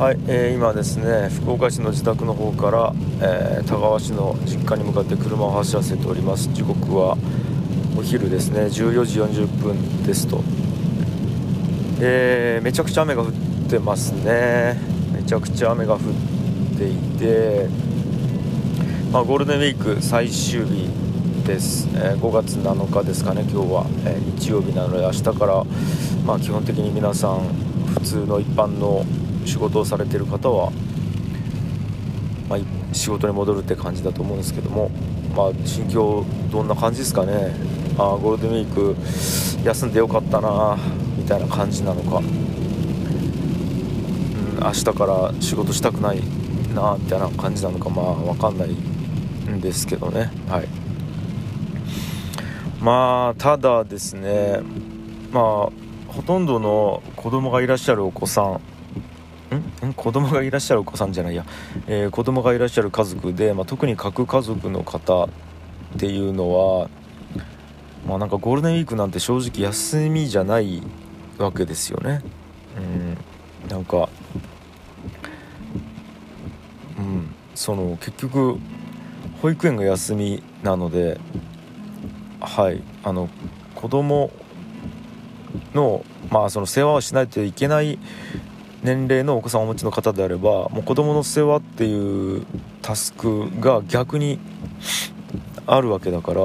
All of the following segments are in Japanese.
はい、えー今ですね福岡市の自宅の方から、えー田川市の実家に向かって車を走らせております。時刻はお昼ですね。14時40分ですと、えーめちゃくちゃ雨が降ってますね。めちゃくちゃ雨が降っていて、まあ、ゴールデンウィーク最終日です、えー5月7日ですかね今日は、えー日曜日なので明日から、まあ、基本的に皆さん普通の一般の仕事をされてる方は、まあ、仕事に戻るって感じだと思うんですけども、まあ、心境どんな感じですかね。あゴールデンウィーク休んでよかったなみたいな感じなのか、うん、明日から仕事したくないなみたいな感じなのかまあ分かんないんですけどね。はい。まあただですねまあほとんどの子供がいらっしゃるお子さんん？ん？子供がいらっしゃるお子さんじゃないや、えー子供がいらっしゃる家族で、まあ、特に核家族の方っていうのはまあなんかゴールデンウィークなんて正直休みじゃないわけですよね。うん。なんかうん。その結局保育園が休みなのではい。あの子供のまあその世話をしないといけない年齢のお子さんをお持ちの方であればもう子供の世話っていうタスクが逆にあるわけだから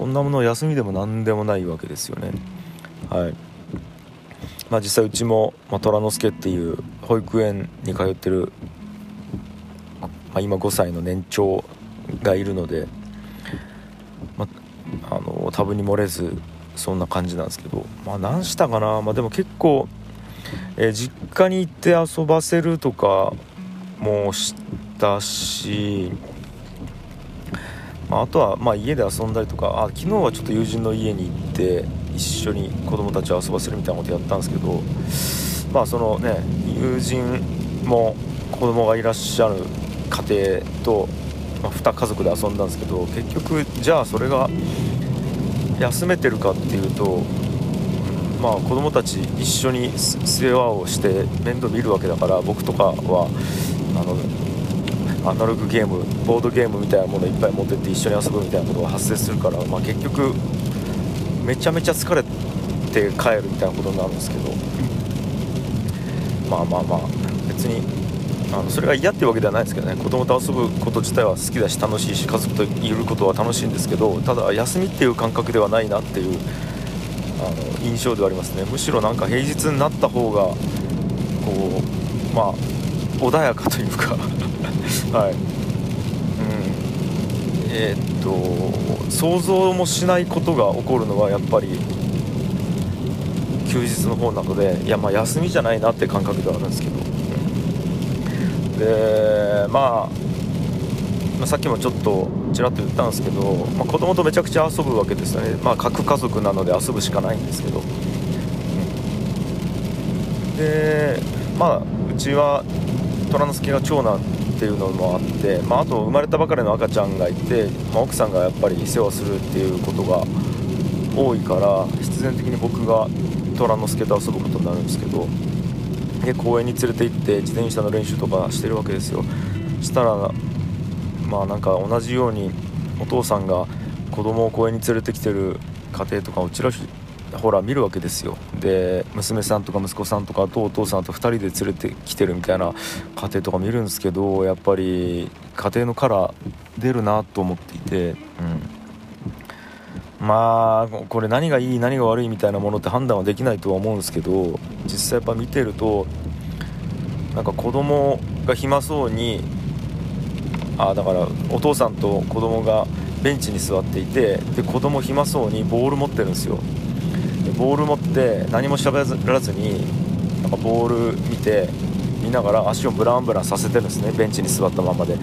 こんなもの休みでも何でもないわけですよね。はい。まあ実際うちも、まあ、虎之助っていう保育園に通ってる、まあ、今5歳の年長がいるので、まあ、あの多分に漏れずそんな感じなんですけどまあ何したかな。まあでも結構え実家に行って遊ばせるとかもしたし、まあ、あとはまあ家で遊んだりとかあ昨日はちょっと友人の家に行って一緒に子供たちを遊ばせるみたいなことやったんですけどまあそのね友人も子供がいらっしゃる家庭と、まあ、2家族で遊んだんですけど結局じゃあそれが休めてるかっていうとまあ、子供たち一緒に世話をして面倒見るわけだから僕とかはあのアナログゲームボードゲームみたいなものいっぱい持ってって一緒に遊ぶみたいなことが発生するから、まあ、結局めちゃめちゃ疲れて帰るみたいなことになるんですけど。まあまあまあ別にあのそれが嫌っていうわけではないですけどね。子供と遊ぶこと自体は好きだし楽しいし家族といることは楽しいんですけどただ休みっていう感覚ではないなっていうあの印象ではありますね。むしろなんか平日になった方がこうまあ穏やかというか。はい。うん。えーっと想像もしないことが起こるのはやっぱり休日の方なのでいやまあ休みじゃないなって感覚ではあるんですけど、うん。でまあまあさっきもちょっとちらっと言ったんですけど、まあ、子供とめちゃくちゃ遊ぶわけですよね、まあ、核家族なので遊ぶしかないんですけど、でまあうちは虎之助が長男っていうのもあって、まあ、あと生まれたばかりの赤ちゃんがいて、まあ、奥さんがやっぱり世話するっていうことが多いから必然的に僕が虎之助と遊ぶことになるんですけど。で公園に連れて行って自転車の練習とかしてるわけですよ。したらまあなんか同じようにお父さんが子供を公園に連れてきてる家庭とかをちらしほら見るわけですよ。で娘さんとか息子さんとかとお父さんと2人で連れてきてるみたいな家庭とか見るんですけどやっぱり家庭のカラー出るなと思っていて、うん、まあこれ何がいい何が悪いみたいなものって判断はできないとは思うんですけど実際やっぱ見てるとなんか子供が暇そうにあだからお父さんと子供がベンチに座っていてで子供暇そうにボール持ってるんですよ。でボール持って何も喋らずになんかボール見て見ながら足をブランブランさせてるんですねベンチに座ったままで。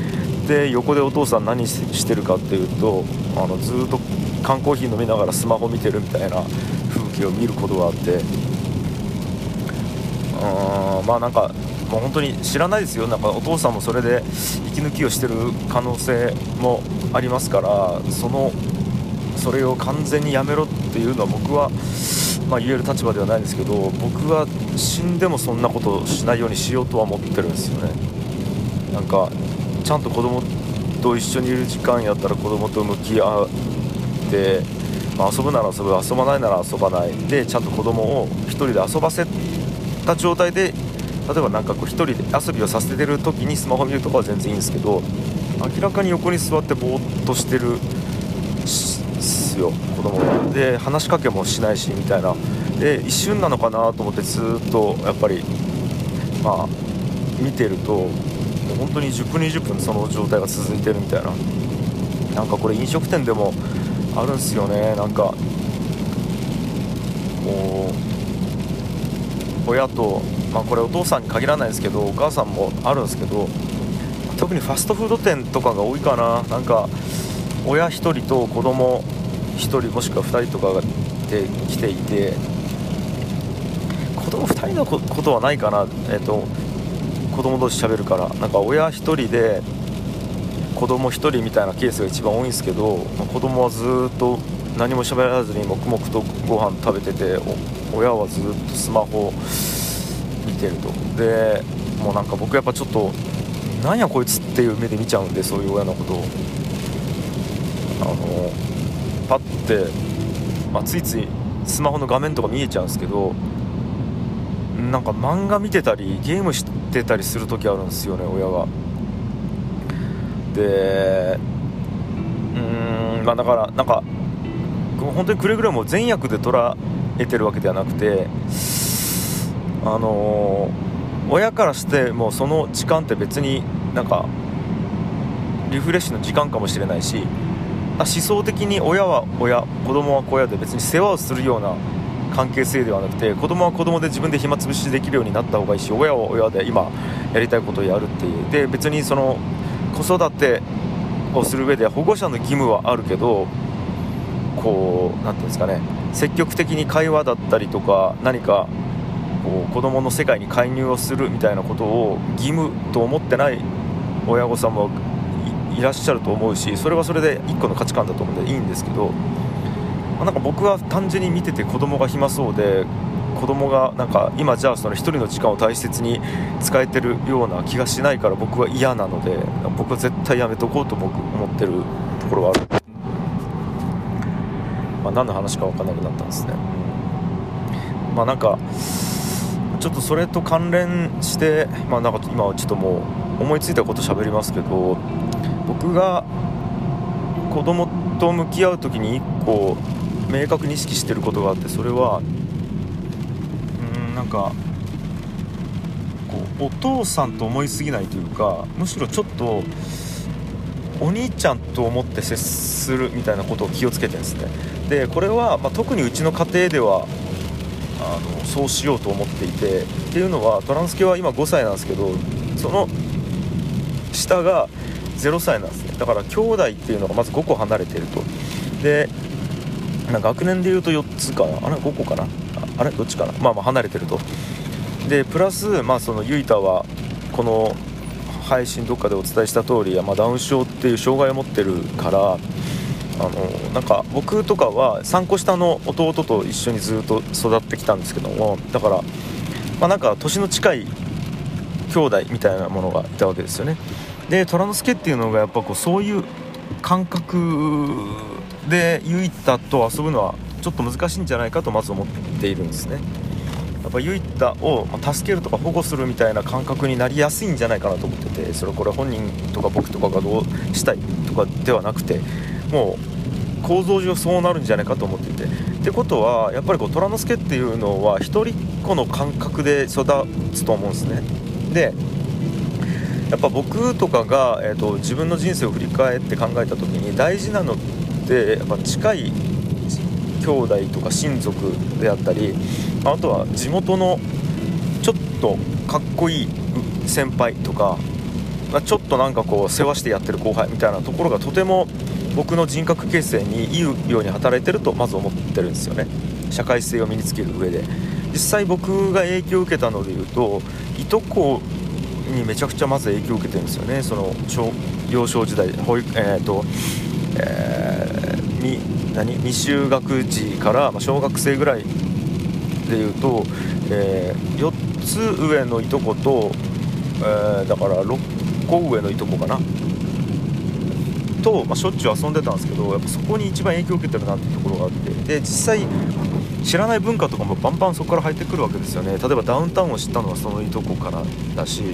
で横でお父さん何してるかっていうとあのずっと缶コーヒー飲みながらスマホ見てるみたいな風景を見ることがあって。うーん。まあなんかもう本当に知らないですよ。なんかお父さんもそれで息抜きをしてる可能性もありますからそのそれを完全にやめろっていうのは僕はまあ、言える立場ではないんですけど僕は死んでもそんなことしないようにしようとは思ってるんですよね。なんかちゃんと子供と一緒にいる時間やったら子供と向き合ってまあ、遊ぶなら遊ぶ遊ばないなら遊ばない。でちゃんと子供を1人で遊ばせた状態で例えば何かこう1人で遊びをさせてる時にスマホ見るとかは全然いいんですけど明らかに横に座ってぼーっとしてるすよ。子供がで話しかけもしないしみたいな。で一瞬なのかなと思ってずっとやっぱりまあ見てるともう本当に10分20分その状態が続いてるみたいな。なんかこれ飲食店でもあるんすよね。なんかこう親とまあこれお父さんに限らないですけどお母さんもあるんですけど特にファストフード店とかが多いかな。なんか親1人と子供1人もしくは2人とかがで来ていて子供2人のことはないかな。えっ、ー、と子供同士喋るから。なんか親1人で子供1人みたいなケースが一番多いんですけど、まあ、子供はずっと何も喋らずに黙々とご飯食べてて親はずっとスマホ見てるとでもうなんか僕やっぱちょっとなんやこいつっていう目で見ちゃうんでそういう親のことをあのパッて、まあ、ついついスマホの画面とか見えちゃうんですけどなんか漫画見てたりゲームしてたりする時あるんですよね親が。でうーんまあだからなんか本当にくれぐれも善悪で捉えてるわけではなくてあのー、親からしてもその時間って別になんかリフレッシュの時間かもしれないし思想的に親は親子供は親で別に世話をするような関係性ではなくて子供は子供で自分で暇つぶしできるようになった方がいいし親は親で今やりたいことをやるっていう。で別にその子育てをする上で保護者の義務はあるけどこう何て言うんですかね積極的に会話だったりとか何かこう子どもの世界に介入をするみたいなことを義務と思ってない親御さんもいらっしゃると思うしそれはそれで一個の価値観だと思うんでいいんですけど、ま、なんか僕は単純に見てて子供が暇そうで子供がなんか今じゃあその1人の時間を大切に使えてるような気がしないから僕は嫌なので僕は絶対やめとこうと僕思ってるところはある、まあ、何の話か分からなくなったんですね。まあなんかちょっとそれと関連してまあなんか今はちょっともう思いついたこと喋りますけど僕が子供と向き合う時に1個明確に意識してることがあってそれはなんかこうお父さんと思いすぎないというかむしろちょっとお兄ちゃんと思って接するみたいなことを気をつけてるんですね。でこれは、まあ、特にうちの家庭ではあのそうしようと思っていてっていうのはトランスケは今5歳なんですけどその下が0歳なんですね。だから兄弟っていうのがまず5個離れてると。で学年でいうと4つかな。あれ5個かな。あれどっちかな。まあまあ離れてると。でプラスまあそのユイタはこの配信どっかでお伝えした通り、まあ、ダウン症っていう障害を持ってるからあのなんか僕とかは3個下の弟と一緒にずっと育ってきたんですけどもだから、まあ、なんか年の近い兄弟みたいなものがいたわけですよね。で虎之助っていうのがやっぱこうそういう感覚でユイタと遊ぶのはちょっと難しいんじゃないかとまず思っているんですね。やっぱユイタを助けるとか保護するみたいな感覚になりやすいんじゃないかなと思っててそれこれ本人とか僕とかがどうしたいとかではなくてもう構造上そうなるんじゃないかと思ってて。ってことはやっぱりこう虎之助っていうのは一人っ子の感覚で育つと思うんですね。でやっぱ僕とかが、えーと、自分の人生を振り返って考えた時に大事なのってやっぱ近い兄弟とか親族であったりあとは地元のちょっとかっこいい先輩とかちょっとなんかこう世話してやってる後輩みたいなところがとても僕の人格形成にいいように働いてるとまず思ってるんですよね。社会性を身につける上で。実際僕が影響を受けたのでいうといとこにめちゃくちゃまず影響を受けてるんですよね。その幼少時代保育えっ、ー、とえー、に何未就学児から、ま小学生ぐらいでいうと、えー、4つ上のいとこと、えー、だから6個上のいとこかな。と、まあ、しょっちゅう遊んでたんですけどやっぱそこに一番影響を受けてるなっていうところがあって。で実際知らない文化とかもバンバンそこから入ってくるわけですよね。例えばダウンタウンを知ったのはそのいとこからだし。う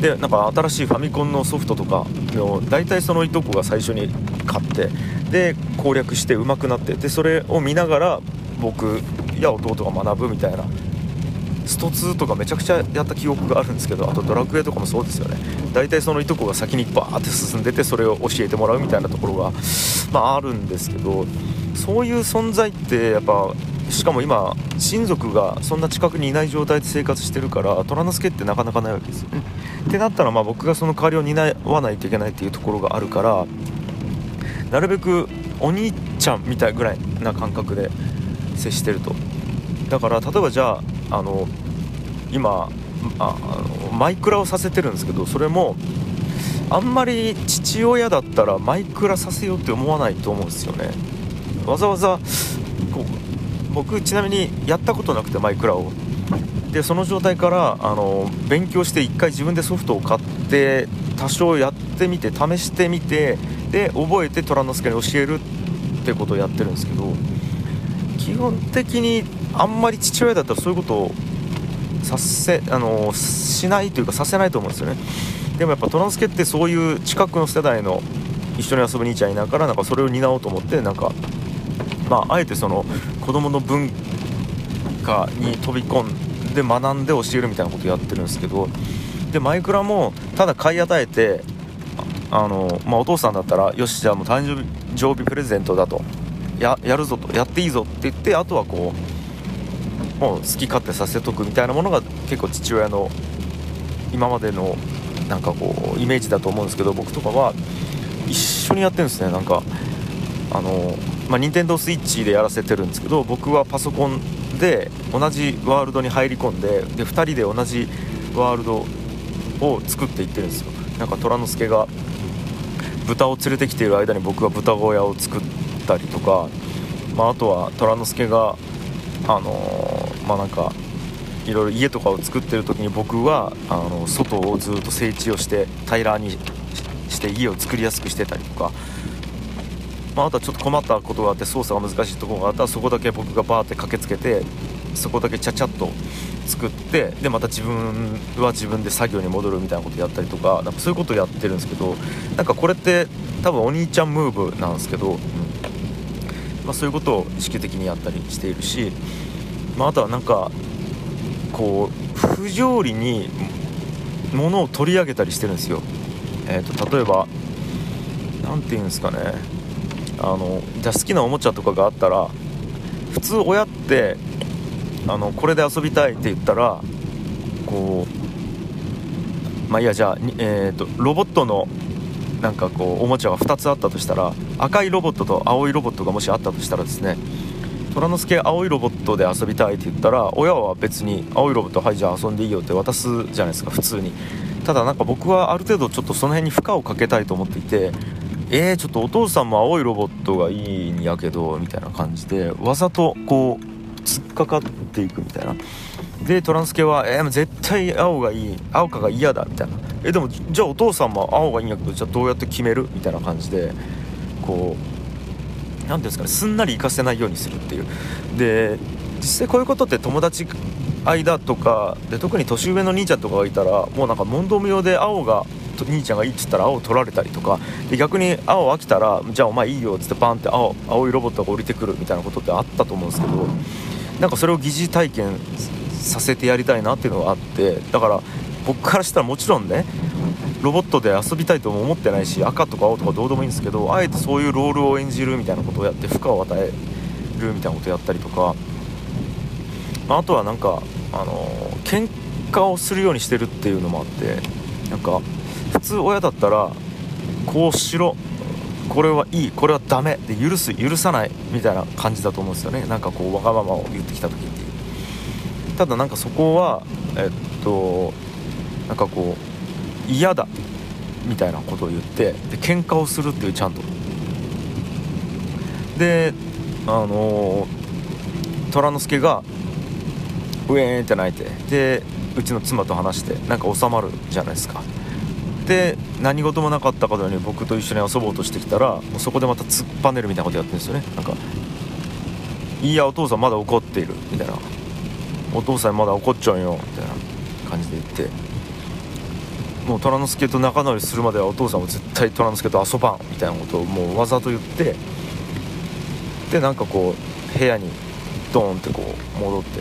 ん。でなんか新しいファミコンのソフトとかの大体そのいとこが最初に買ってで攻略して上手くなってでそれを見ながら僕や弟が学ぶみたいな。スト2とかめちゃくちゃやった記憶があるんですけどあとドラクエとかもそうですよね。大体そのいとこが先にバーって進んでてそれを教えてもらうみたいなところがまああるんですけどそういう存在ってやっぱしかも今親族がそんな近くにいない状態で生活してるから虎之助ってなかなかないわけですよ。ね。ってなったらまあ僕がその代わりを担わないといけないっていうところがあるからなるべくお兄ちゃんみたいぐらいな感覚で接してると。だから例えばじゃああの今ああのマイクラをさせてるんですけどそれもあんまり父親だったらマイクラさせようって思わないと思うんですよね。わざわざこう僕ちなみにやったことなくてマイクラを。でその状態からあの勉強して1回自分でソフトを買って多少やってみて試してみてで覚えて虎之助に教えるってことをやってるんですけど基本的にあんまり父親だったらそういうことをさせあのしないというかさせないと思うんですよね。でもやっぱ虎之助ってそういう近くの世代の一緒に遊ぶ兄ちゃんいながらなんかそれを担おうと思ってなんかまああえてその子供の文化に飛び込んで学んで教えるみたいなことやってるんですけどでマイクラもただ買い与えてあの、まあ、お父さんだったらよしじゃあもう誕生日プレゼントだと。ややるぞとやっていいぞって言ってあとはこうもう好き勝手させとくみたいなものが結構父親の今までのなんかこうイメージだと思うんですけど僕とかは一緒にやってるんですね。なんかあのまあ、任天堂 switch でやらせてるんですけど僕はパソコンで同じワールドに入り込んでで2人で同じワールドを作っていってるんですよ。なんか虎之助が豚を連れてきている間に僕が豚小屋を作ったりとか、まあ、あとは虎之助があのー、まあなんかいろいろ家とかを作ってる時に僕はあの外をずっと整地をして平らにして家を作りやすくしてたりとか、まあ、あとはちょっと困ったことがあって操作が難しいところがあったらそこだけ僕がバーって駆けつけてそこだけちゃちゃっと作ってでまた自分は自分で作業に戻るみたいなことやったりとかなんかそういうことをやってるんですけどなんかこれって多分お兄ちゃんムーブなんですけど、まあ、そういうことを意識的にやったりしているし、まあ、あとはなんかこう不条理に物を取り上げたりしてるんですよ。えーと、例えば何て言うんですかねあのじゃあ好きなおもちゃとかがあったら普通親ってあのこれで遊びたいって言ったらこうまあいやじゃあ、えーと、ロボットのなんかこうおもちゃが2つあったとしたら赤いロボットと青いロボットがもしあったとしたらですね虎之助青いロボットで遊びたいって言ったら親は別に青いロボットはいじゃあ遊んでいいよって渡すじゃないですか普通に。ただなんか僕はある程度ちょっとその辺に負荷をかけたいと思っていてえー、ちょっとお父さんも青いロボットがいいんやけどみたいな感じでわざとこう突っかかっていくみたいな。でトランスケは「えー、絶対青がいい青かが嫌だ」みたいな「えでもじゃあお父さんも青がいいんやけどじゃあどうやって決める?」みたいな感じでこう何ていうんですかねすんなり行かせないようにするっていうで実際こういうことって友達間とかで特に年上の兄ちゃんとかがいたらもうなんか問答無用で青が兄ちゃんがいいっつったら青取られたりとかで逆に青飽きたらじゃあお前いいよっつってパンって青青いロボットが降りてくるみたいなことってあったと思うんですけどなんかそれを疑似体験させてやりたいなっていうのがあってだから僕からしたらもちろんねロボットで遊びたいとも思ってないし赤とか青とかどうでもいいんですけどあえてそういうロールを演じるみたいなことをやって負荷を与えるみたいなことをやったりとかまあとはなんかあの喧嘩をするようにしてるっていうのもあってなんか普通親だったらこうしろこれはいいこれはダメで許す許さないみたいな感じだと思うんですよね。なんかこうわがままを言ってきた時っていう。ただなんかそこはえっとなんかこう嫌だみたいなことを言ってで喧嘩をするっていうちゃんと。であの虎之助がウェーンって泣いてでうちの妻と話してなんか収まるじゃないですか。で何事もなかったかのように僕と一緒に遊ぼうとしてきたらもうそこでまた突っぱねるみたいなことやってるんですよね。なんか「いやお父さんまだ怒っている」みたいな「お父さんまだ怒っちゃうよ」みたいな感じで言って。もう虎之助と仲直りするまではお父さんも絶対虎之助と遊ばんみたいなことをもうわざと言って。でなんかこう部屋にドーンってこう戻って。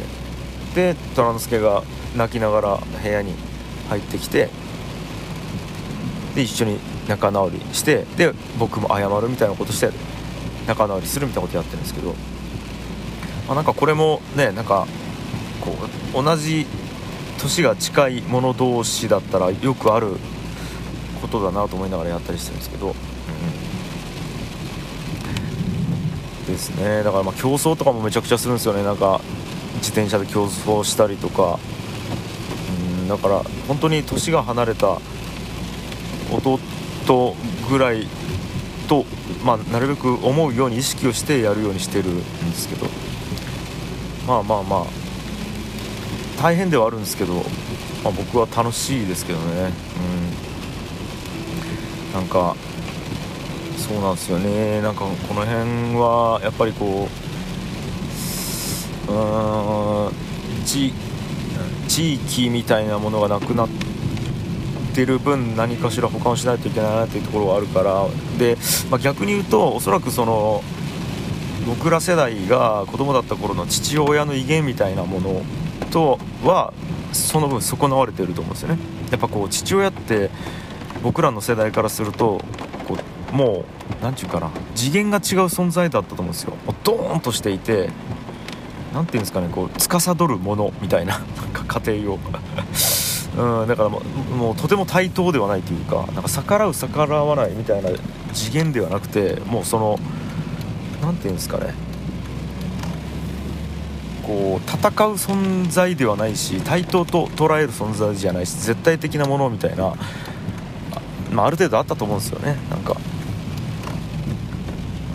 で虎之助が泣きながら部屋に入ってきて。で一緒に仲直りして。で僕も謝るみたいなことして仲直りするみたいなことやってるんですけど、まあ、なんかこれもねなんかこう同じ年が近い者同士だったらよくあることだなと思いながらやったりしてるんですけど、うん、ですね。だからまあ競争とかもめちゃくちゃするんですよね。なんか自転車で競争したりとか、うん、だから本当に年が離れた弟ぐらいと、まあ、なるべく思うように意識をしてやるようにしてるんですけど。まあまあまあ。大変ではあるんですけど、まあ、僕は楽しいですけどね。うん。なんかそうなんですよね。なんかこの辺はやっぱりこううーん地地域みたいなものがなくなってる分何かしら保管しないといけないなっていうところはあるから。で、まあ、逆に言うとおそらくその僕ら世代が子供だった頃の父親の威厳みたいなものとはその分損なわれてると思うんですよね。やっぱこう父親って僕らの世代からするとこうもう何て言うかな次元が違う存在だったと思うんですよ。もうドーンとしていて何て言うんですかねこう司るものみたいななんか家庭を。うん、だからもうもうとても対等ではないというかなんか逆らう逆らわないみたいな次元ではなくてもうその何て言うんですかねこう戦う存在ではないし対等と捉える存在じゃないし絶対的なものみたいな、まあ、ある程度あったと思うんですよね。なんか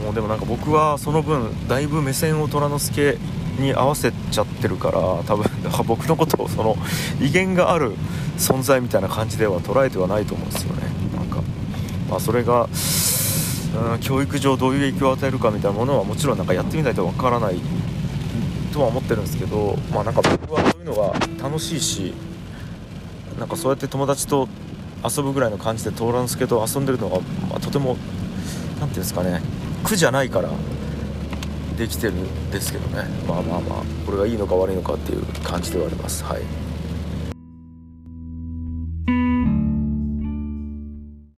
もうでもなんか僕はその分だいぶ目線を虎之助に合わせちゃってるから多分僕のことをその威厳がある存在みたいな感じでは捉えてはないと思うんですよね。なんか、まあ、それがうん教育上どういう影響を与えるかみたいなものはもちろんなんかやってみないとわからないとは思ってるんですけどまあなんか僕はそういうのが楽しいしなんかそうやって友達と遊ぶぐらいの感じでトーランスケと遊んでるのが、まあ、とても何ていうんですかね苦じゃないからできてるんですけどねまあまあまあこれがいいのか悪いのかっていう感じではありますはい。